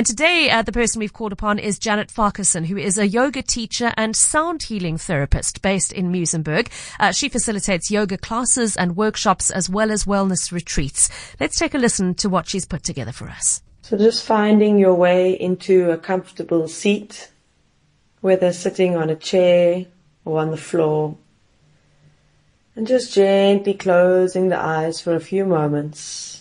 And today, uh, the person we've called upon is Janet Farquharson, who is a yoga teacher and sound healing therapist based in Muizenberg. Uh, she facilitates yoga classes and workshops as well as wellness retreats. Let's take a listen to what she's put together for us. So just finding your way into a comfortable seat, whether sitting on a chair or on the floor. And just gently closing the eyes for a few moments.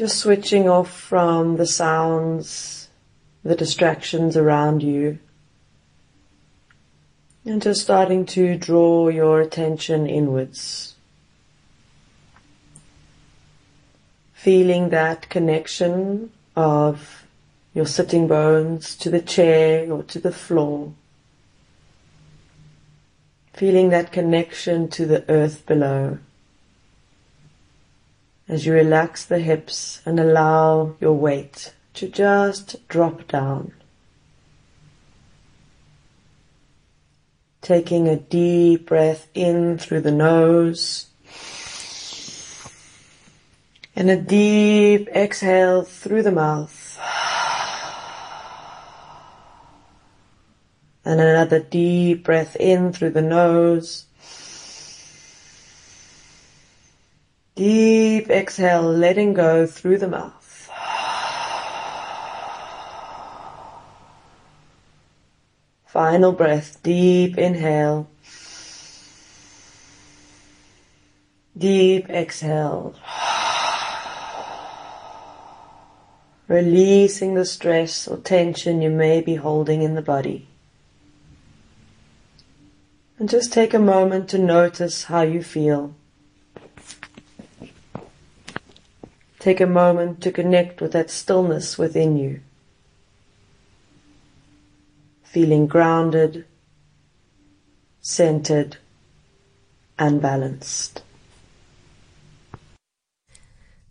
Just switching off from the sounds, the distractions around you. And just starting to draw your attention inwards. Feeling that connection of your sitting bones to the chair or to the floor. Feeling that connection to the earth below. As you relax the hips and allow your weight to just drop down. Taking a deep breath in through the nose and a deep exhale through the mouth. And another deep breath in through the nose. Deep exhale, letting go through the mouth. Final breath, deep inhale. Deep exhale. Releasing the stress or tension you may be holding in the body. And just take a moment to notice how you feel. Take a moment to connect with that stillness within you. Feeling grounded, centered, and balanced.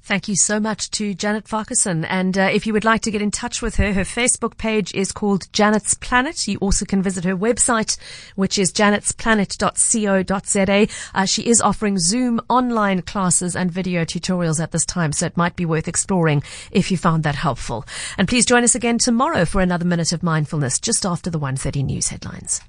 Thank you so much to Janet Farquharson. And uh, if you would like to get in touch with her, her Facebook page is called Janet's Planet. You also can visit her website, which is janetsplanet.co.za. Uh, she is offering Zoom online classes and video tutorials at this time, so it might be worth exploring if you found that helpful. And please join us again tomorrow for another minute of mindfulness just after the 1.30 news headlines.